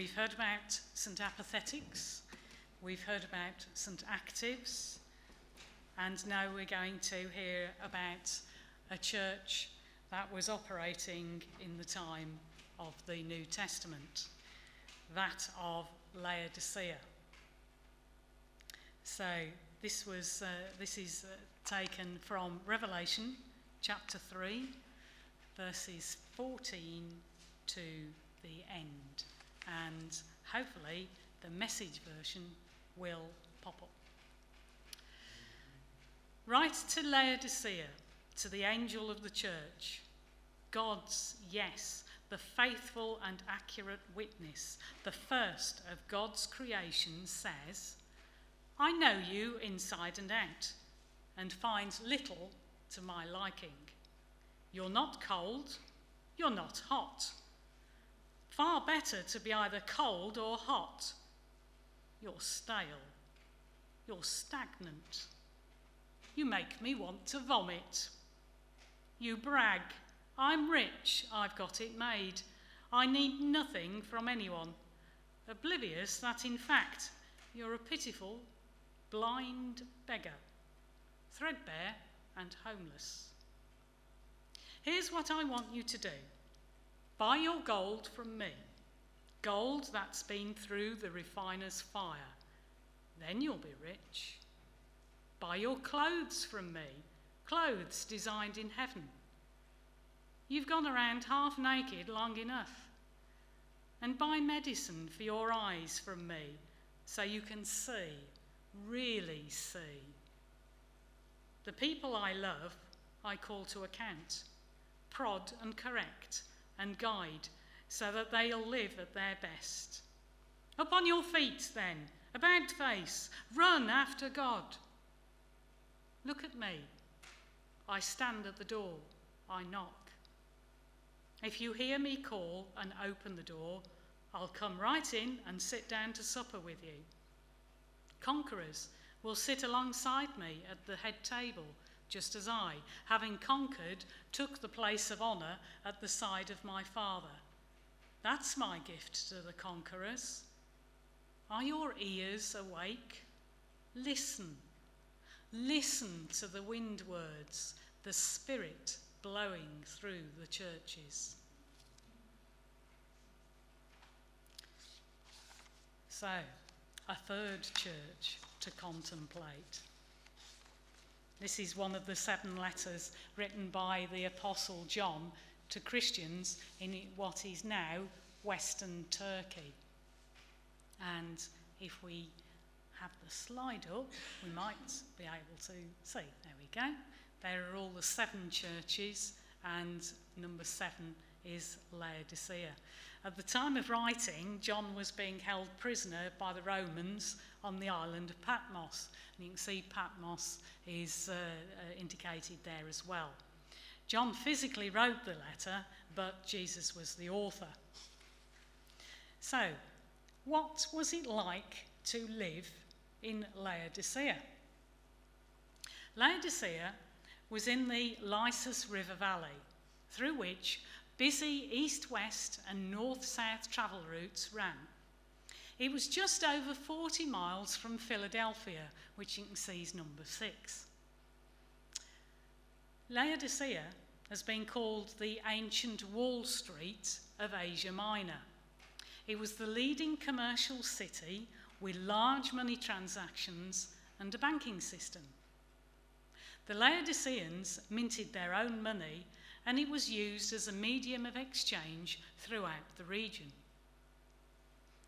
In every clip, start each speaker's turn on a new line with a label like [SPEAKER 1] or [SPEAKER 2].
[SPEAKER 1] We've heard about St. Apathetics, we've heard about St. Actives, and now we're going to hear about a church that was operating in the time of the New Testament, that of Laodicea. So this was uh, this is uh, taken from Revelation chapter 3 verses 14 to the end and hopefully the message version will pop up. Write to Laodicea, to the angel of the church, God's yes, the faithful and accurate witness, the first of God's creation, says, I know you inside and out, and find little to my liking. You're not cold, you're not hot. Far better to be either cold or hot. You're stale, you're stagnant. You make me want to vomit. You brag, I'm rich, I've got it made. I need nothing from anyone, oblivious that in fact you're a pitiful, blind beggar, threadbare and homeless. Here's what I want you to do buy your gold from me, gold that's been through the refiner's fire. Then you'll be rich. Buy your clothes from me, clothes designed in heaven. You've gone around half naked long enough. And buy medicine for your eyes from me so you can see, really see. The people I love, I call to account, prod and correct and guide so that they'll live at their best. Up on your feet, then, about face, run after God. Look at me. I stand at the door. I knock. If you hear me call and open the door, I'll come right in and sit down to supper with you. Conquerors will sit alongside me at the head table, just as I, having conquered, took the place of honour at the side of my Father. That's my gift to the conquerors. Are your ears awake? Listen Listen to the wind words, the Spirit blowing through the churches. So, a third church to contemplate. This is one of the seven letters written by the Apostle John to Christians in what is now Western Turkey. And if we have the slide up, we might be able to see. There we go. There are all the seven churches, and number seven is Laodicea. At the time of writing, John was being held prisoner by the Romans on the island of Patmos. And you can see Patmos is uh, uh, indicated there as well. John physically wrote the letter, but Jesus was the author. So, what was it like to live in Laodicea. Laodicea was in the Lycus River Valley, through which busy east west and north south travel routes ran. It was just over 40 miles from Philadelphia, which you can see is number six. Laodicea has been called the ancient Wall Street of Asia Minor. It was the leading commercial city with large money transactions and a banking system. The Laodiceans minted their own money and it was used as a medium of exchange throughout the region.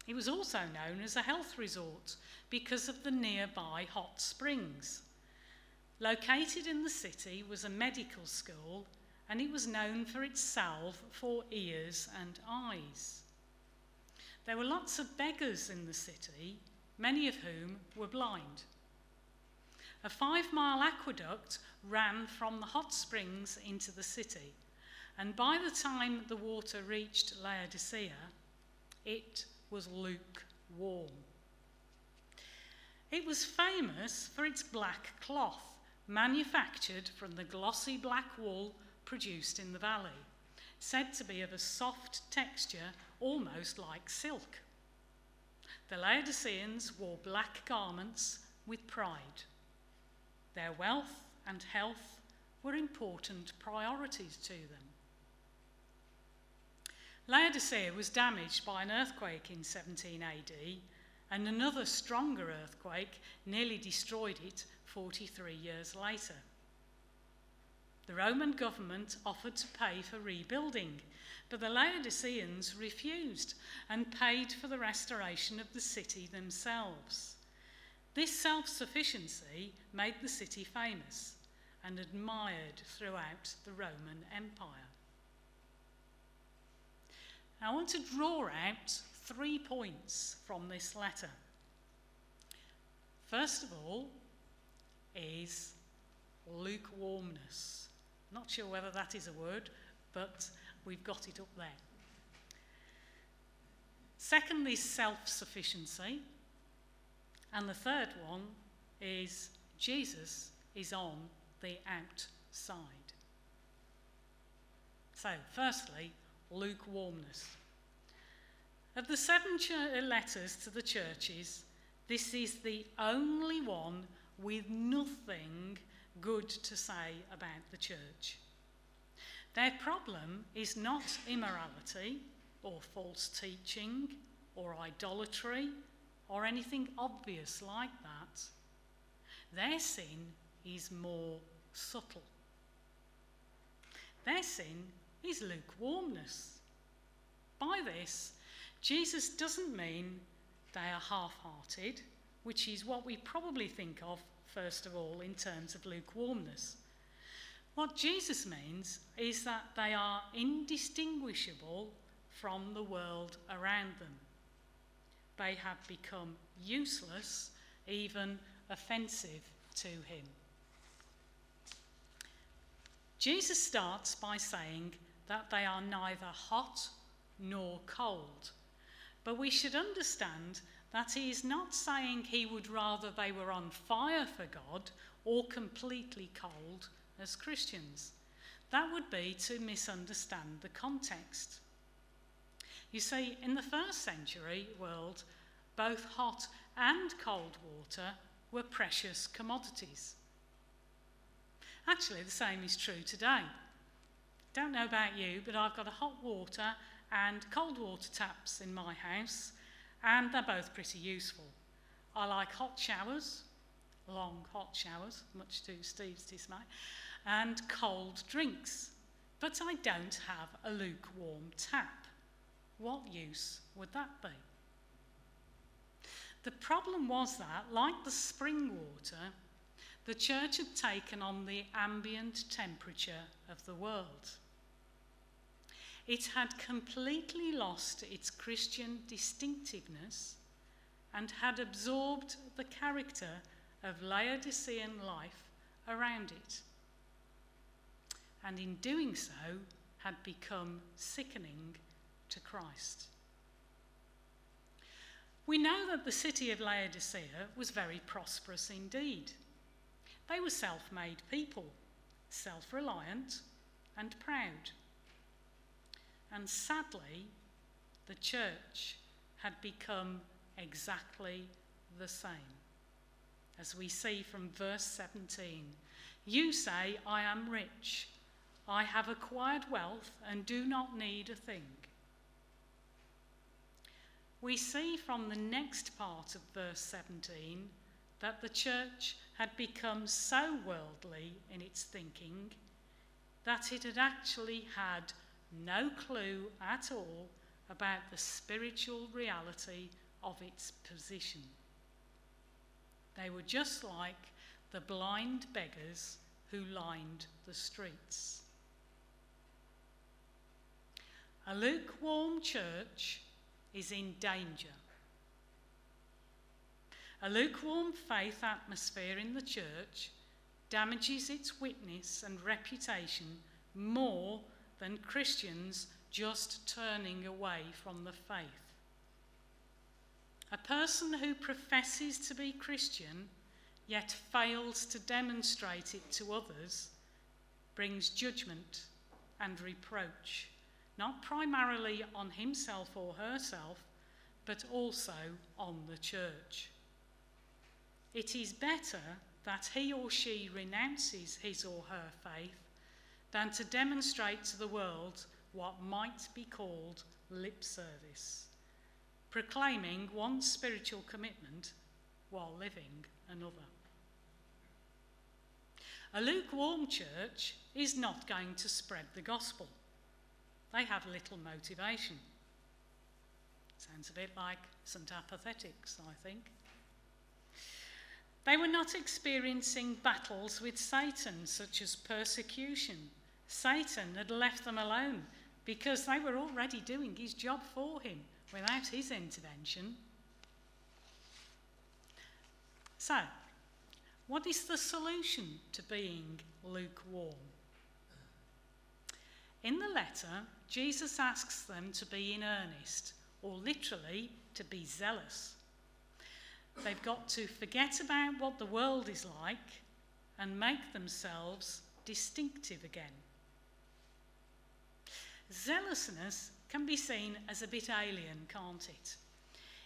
[SPEAKER 1] It was also known as a health resort because of the nearby hot springs. Located in the city was a medical school and it was known for its salve for ears and eyes. There were lots of beggars in the city, many of whom were blind. A five mile aqueduct ran from the hot springs into the city, and by the time the water reached Laodicea, it was lukewarm. It was famous for its black cloth, manufactured from the glossy black wool produced in the valley, said to be of a soft texture almost like silk. The Laodiceans wore black garments with pride. Their wealth and health were important priorities to them. Laodicea was damaged by an earthquake in 17 AD, and another stronger earthquake nearly destroyed it 43 years later. The Roman government offered to pay for rebuilding, but the Laodiceans refused and paid for the restoration of the city themselves. This self sufficiency made the city famous and admired throughout the Roman Empire. I want to draw out three points from this letter. First of all, is lukewarmness. Not sure whether that is a word, but we've got it up there. Secondly, self sufficiency. And the third one is Jesus is on the outside. So, firstly, lukewarmness. Of the seven ch- uh, letters to the churches, this is the only one with nothing good to say about the church. Their problem is not immorality or false teaching or idolatry or anything obvious like that. Their sin is more subtle. Their sin is lukewarmness. By this, Jesus doesn't mean they are half hearted, which is what we probably think of first of all, in terms of lukewarmness. What Jesus means is that they are indistinguishable from the world around them. They have become useless, even offensive to him. Jesus starts by saying that they are neither hot nor cold. But we should understand that he is not saying he would rather they were on fire for God or completely cold as Christians. That would be to misunderstand the context. You see, in the first century world, both hot and cold water were precious commodities. Actually, the same is true today. Don't know about you, but I've got a hot water and cold water taps in my house, and they're both pretty useful. I like hot showers, long hot showers, much to Steve's dismay, and cold drinks. But I don't have a lukewarm tap. What use would that be? The problem was that, like the spring water, the church had taken on the ambient temperature of the world. It had completely lost its Christian distinctiveness and had absorbed the character of Laodicean life around it. And in doing so, had become sickening to Christ. We know that the city of Laodicea was very prosperous indeed. They were self made people, self reliant and proud. And sadly, the church had become exactly the same. As we see from verse 17, you say, I am rich, I have acquired wealth and do not need a thing. We see from the next part of verse 17 that the church had become so worldly in its thinking that it had actually had no clue at all about the spiritual reality of its position. They were just like the blind beggars who lined the streets. A lukewarm church is in danger. A lukewarm faith atmosphere in the church damages its witness and reputation more than Christians just turning away from the faith. A person who professes to be Christian yet fails to demonstrate it to others brings judgment and reproach, not primarily on himself or herself, but also on the church. It is better that he or she renounces his or her faith than to demonstrate to the world what might be called lip service, proclaiming one spiritual commitment while living another. A lukewarm church is not going to spread the gospel. They have little motivation. Sounds a bit like St. Apathetics, I think. They were not experiencing battles with Satan, such as persecution. Satan had left them alone because they were already doing his job for him without his intervention. So, what is the solution to being lukewarm? In the letter, Jesus asks them to be in earnest, or literally, to be zealous. They've got to forget about what the world is like and make themselves distinctive again. Zealousness can be seen as a bit alien, can't it?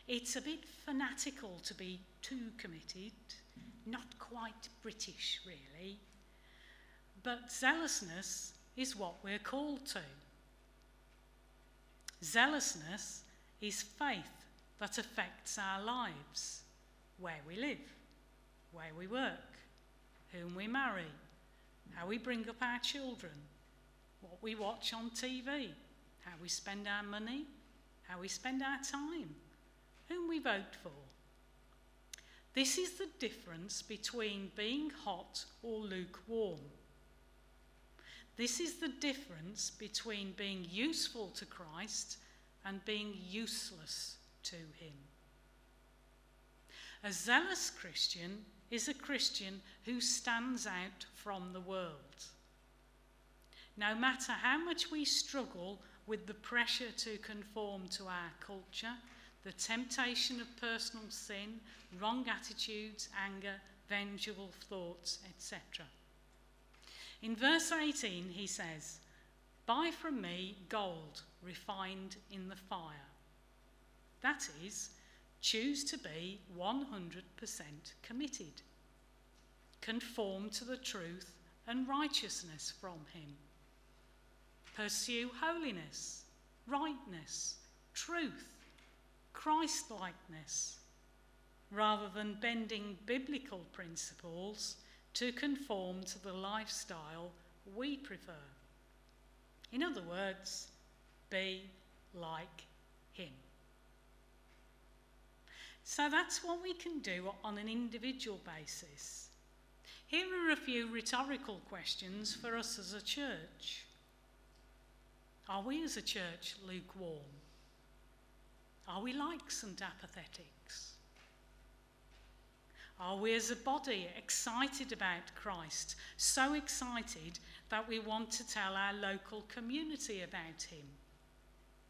[SPEAKER 1] It's a bit fanatical to be too committed, not quite British, really. But zealousness is what we're called to. Zealousness is faith that affects our lives, where we live, where we work, whom we marry, how we bring up our children, what we watch on TV, how we spend our money, how we spend our time, whom we vote for. This is the difference between being hot or lukewarm. This is the difference between being useful to Christ and being useless to Him. A zealous Christian is a Christian who stands out from the world. No matter how much we struggle with the pressure to conform to our culture, the temptation of personal sin, wrong attitudes, anger, vengeful thoughts, etc. In verse 18, he says, Buy from me gold refined in the fire. That is, choose to be 100% committed. Conform to the truth and righteousness from him. Pursue holiness, rightness, truth, Christ likeness, rather than bending biblical principles to conform to the lifestyle we prefer. In other words, be like Him. So that's what we can do on an individual basis. Here are a few rhetorical questions for us as a church. Are we as a church lukewarm? Are we like St. Apathetics? Are we as a body excited about Christ? So excited that we want to tell our local community about him,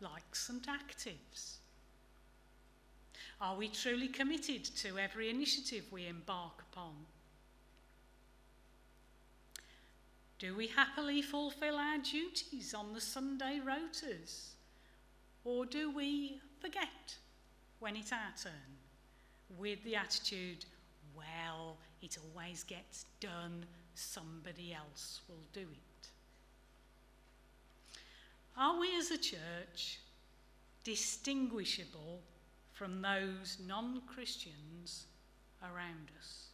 [SPEAKER 1] like St. Actives? Are we truly committed to every initiative we embark upon? Do we happily fulfil our duties on the Sunday rotas? Or do we forget when it's our turn with the attitude, well, it always gets done, somebody else will do it? Are we as a church distinguishable from those non Christians around us?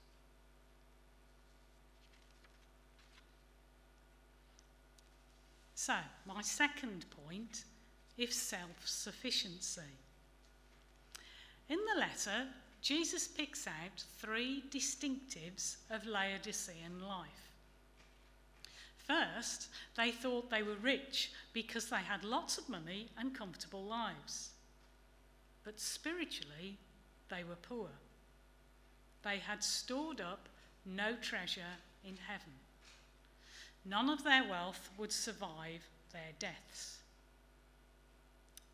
[SPEAKER 1] So, my second point is self sufficiency. In the letter, Jesus picks out three distinctives of Laodicean life. First, they thought they were rich because they had lots of money and comfortable lives. But spiritually, they were poor. They had stored up no treasure in heaven. None of their wealth would survive their deaths.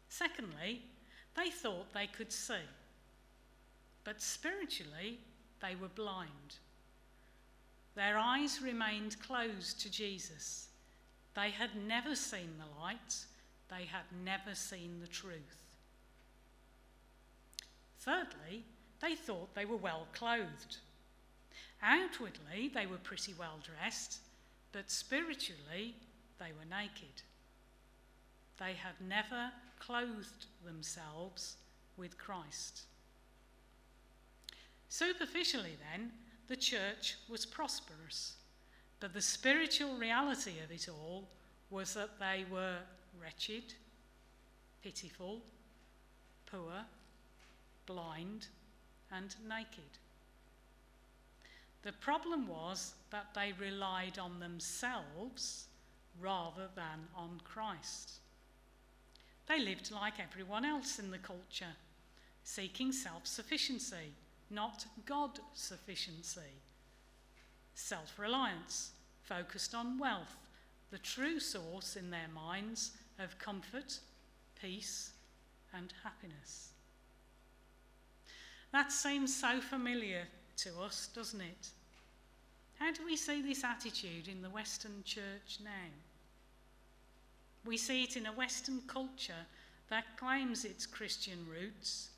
[SPEAKER 1] Secondly, they thought they could see, but spiritually, they were blind. Their eyes remained closed to Jesus. They had never seen the light, they had never seen the truth. Thirdly, they thought they were well clothed. Outwardly, they were pretty well dressed, but spiritually, they were naked. They had never clothed themselves with Christ. Superficially, then, the church was prosperous, but the spiritual reality of it all was that they were wretched, pitiful, poor, blind, and naked. The problem was that they relied on themselves rather than on Christ. They lived like everyone else in the culture, seeking self sufficiency, not God sufficiency. Self reliance, focused on wealth, the true source in their minds of comfort, peace, and happiness. That seems so familiar to us, doesn't it? How do we see this attitude in the Western church now? We see it in a Western culture that claims its Christian roots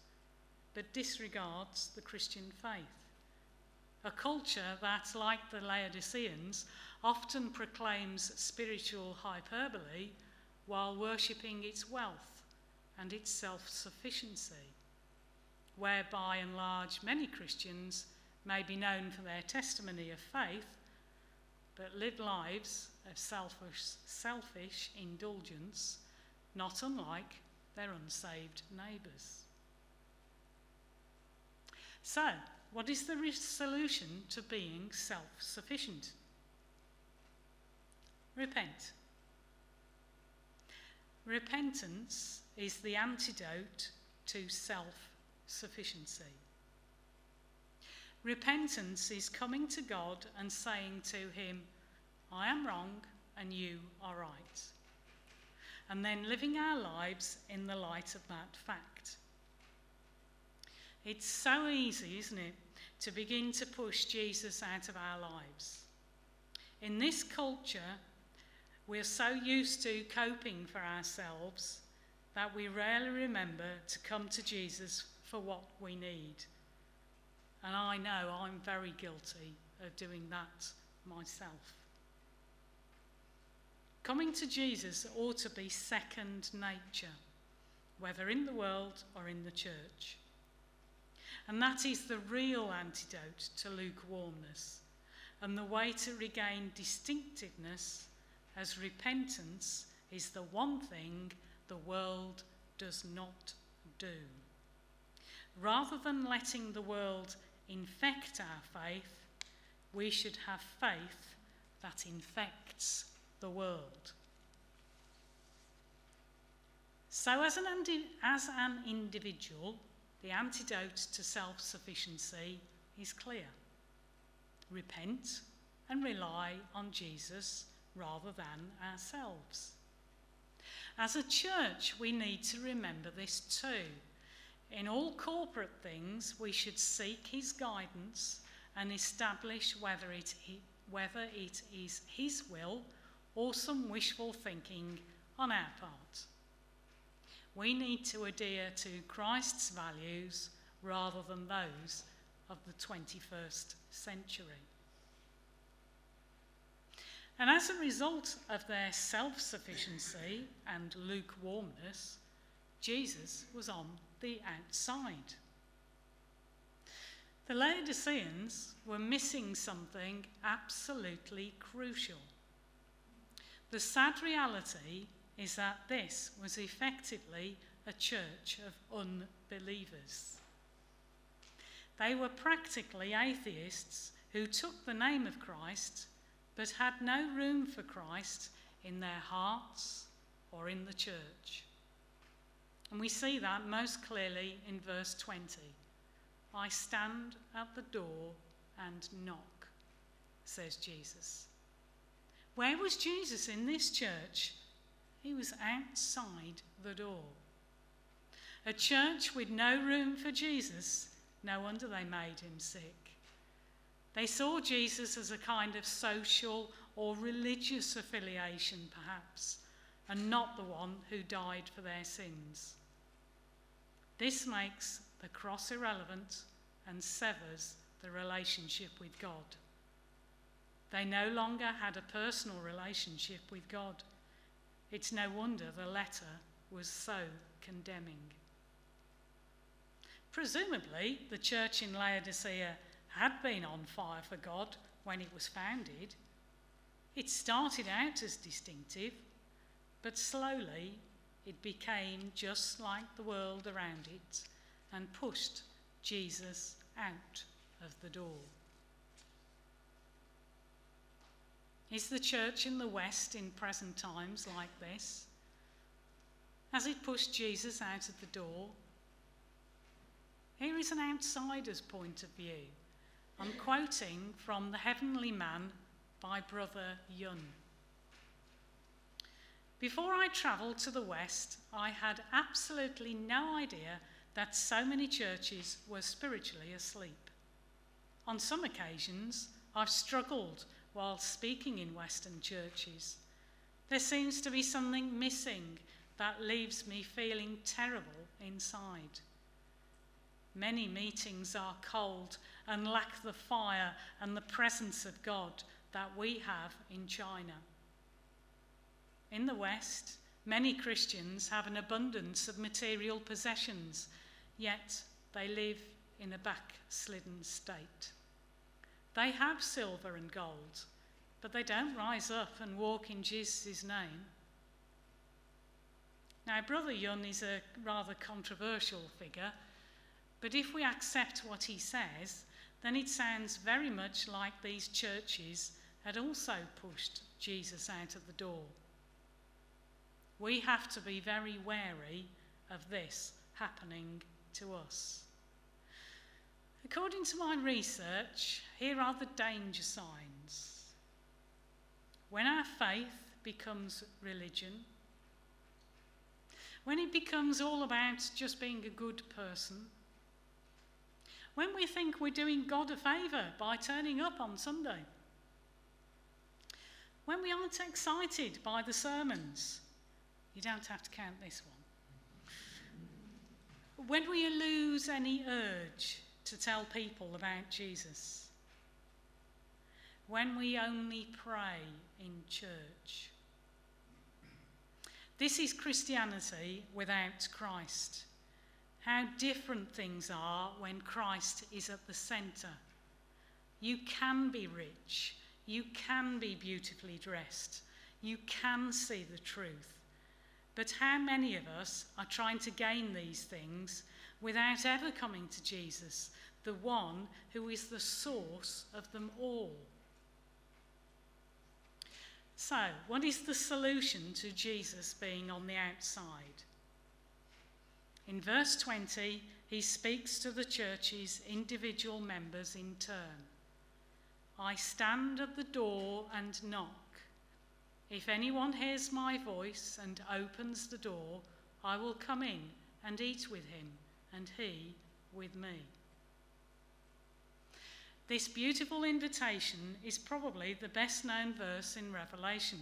[SPEAKER 1] but disregards the Christian faith. A culture that, like the Laodiceans, often proclaims spiritual hyperbole while worshipping its wealth and its self sufficiency, where by and large many Christians may be known for their testimony of faith, but live lives of selfish, selfish indulgence, not unlike their unsaved neighbours. So, what is the solution to being self sufficient? Repent. Repentance is the antidote to self sufficiency. Repentance is coming to God and saying to Him, I am wrong and you are right. And then living our lives in the light of that fact. It's so easy, isn't it, to begin to push Jesus out of our lives. In this culture, we're so used to coping for ourselves that we rarely remember to come to Jesus for what we need. And I know I'm very guilty of doing that myself. Coming to Jesus ought to be second nature, whether in the world or in the church. And that is the real antidote to lukewarmness and the way to regain distinctiveness as repentance is the one thing the world does not do. Rather than letting the world infect our faith, we should have faith that infects the world. So, as an, as an individual, the antidote to self sufficiency is clear repent and rely on Jesus rather than ourselves. As a church, we need to remember this too. In all corporate things, we should seek his guidance and establish whether it, whether it is his will or some wishful thinking on our part. We need to adhere to Christ's values rather than those of the 21st century. And as a result of their self sufficiency and lukewarmness, Jesus was on the outside. The Laodiceans were missing something absolutely crucial. The sad reality is that this was effectively a church of unbelievers. They were practically atheists who took the name of Christ but had no room for Christ in their hearts or in the church. And we see that most clearly in verse 20. I stand at the door and knock, says Jesus. Where was Jesus in this church? He was outside the door. A church with no room for Jesus, no wonder they made him sick. They saw Jesus as a kind of social or religious affiliation, perhaps, and not the one who died for their sins. This makes the cross irrelevant and severs the relationship with God. They no longer had a personal relationship with God. It's no wonder the letter was so condemning. Presumably, the church in Laodicea had been on fire for God when it was founded. It started out as distinctive, but slowly it became just like the world around it and pushed Jesus out of the door. Is the church in the West in present times like this? Has it pushed Jesus out of the door? Here is an outsider's point of view. I'm quoting from The Heavenly Man by Brother Yun. Before I travelled to the West, I had absolutely no idea that so many churches were spiritually asleep. On some occasions, I've struggled while speaking in Western churches. There seems to be something missing that leaves me feeling terrible inside. Many meetings are cold and lack the fire and the presence of God that we have in China. In the West, many Christians have an abundance of material possessions, yet they live in a backslidden state. They have silver and gold, but they don't rise up and walk in Jesus' name. Now, Brother Yun is a rather controversial figure, but if we accept what he says, then it sounds very much like these churches had also pushed Jesus out of the door. We have to be very wary of this happening to us. According to my research, here are the danger signs. When our faith becomes religion, when it becomes all about just being a good person, when we think we're doing God a favour by turning up on Sunday, when we aren't excited by the sermons, you don't have to count this one. When we lose any urge to tell people about Jesus, when we only pray in church. This is Christianity without Christ. How different things are when Christ is at the centre. You can be rich you can be beautifully dressed. You can see the truth. But how many of us are trying to gain these things without ever coming to Jesus, the one who is the source of them all? So, what is the solution to Jesus being on the outside? In verse 20, he speaks to the church's individual members in turn. I stand at the door and knock. If anyone hears my voice and opens the door, I will come in and eat with him, and he with me. This beautiful invitation is probably the best known verse in Revelation,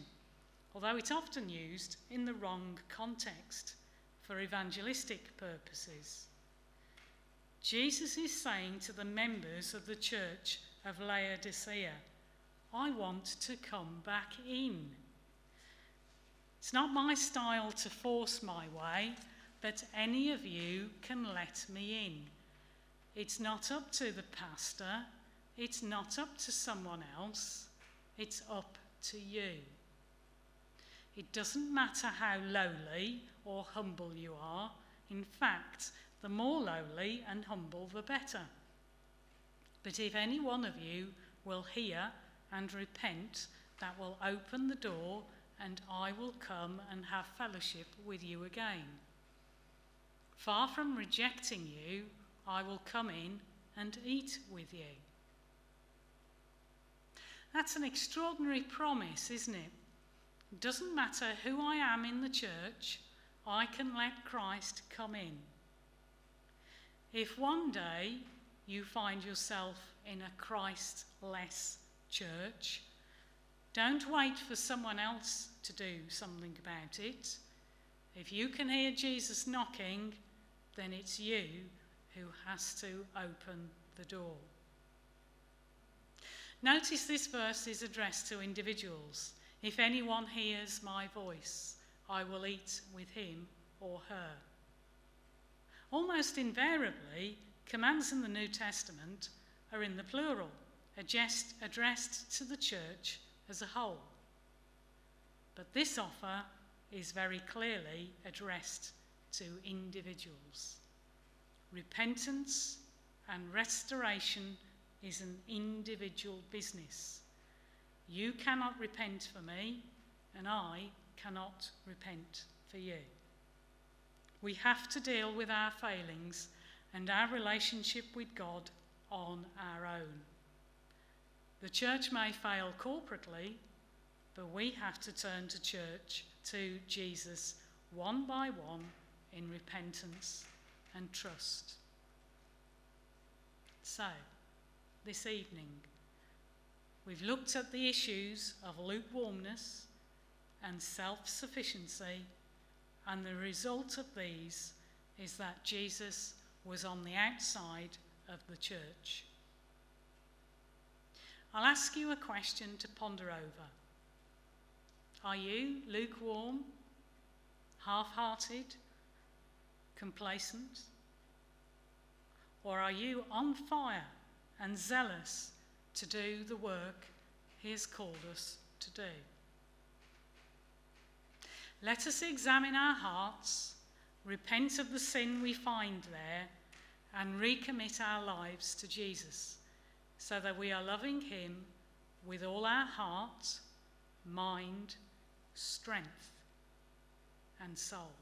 [SPEAKER 1] although it's often used in the wrong context for evangelistic purposes. Jesus is saying to the members of the church of Laodicea. I want to come back in. It's not my style to force my way, but any of you can let me in. It's not up to the pastor, it's not up to someone else, it's up to you. It doesn't matter how lowly or humble you are. In fact, the more lowly and humble, the better. But if any one of you will hear and repent, that will open the door, and I will come and have fellowship with you again. Far from rejecting you, I will come in and eat with you. That's an extraordinary promise, isn't it? Doesn't matter who I am in the church, I can let Christ come in. If one day you find yourself in a Christ less church, don't wait for someone else to do something about it. If you can hear Jesus knocking, then it's you who has to open the door. Notice this verse is addressed to individuals. If anyone hears my voice, I will eat with him or her. Almost invariably, commands in the New Testament are in the plural, addressed, to the church as a whole. But this offer is very clearly addressed to individuals. Repentance and restoration is an individual business. You cannot repent for me, and I cannot repent for you. We have to deal with our failings and our relationship with God on our own. The church may fail corporately, but we have to turn to church to Jesus one by one in repentance and trust. So, this evening, we've looked at the issues of lukewarmness and self sufficiency, and the result of these is that Jesus was on the outside of the church. I'll ask you a question to ponder over. Are you lukewarm, half hearted, complacent? Or are you on fire and zealous to do the work He has called us to do? Let us examine our hearts, repent of the sin we find there, and recommit our lives to Jesus so that we are loving Him with all our heart, mind, strength, and soul.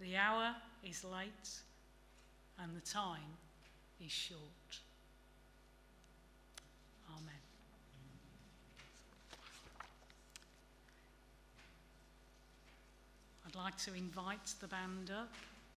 [SPEAKER 1] The hour is late and the time is short. Amen. I'd like to invite the band up.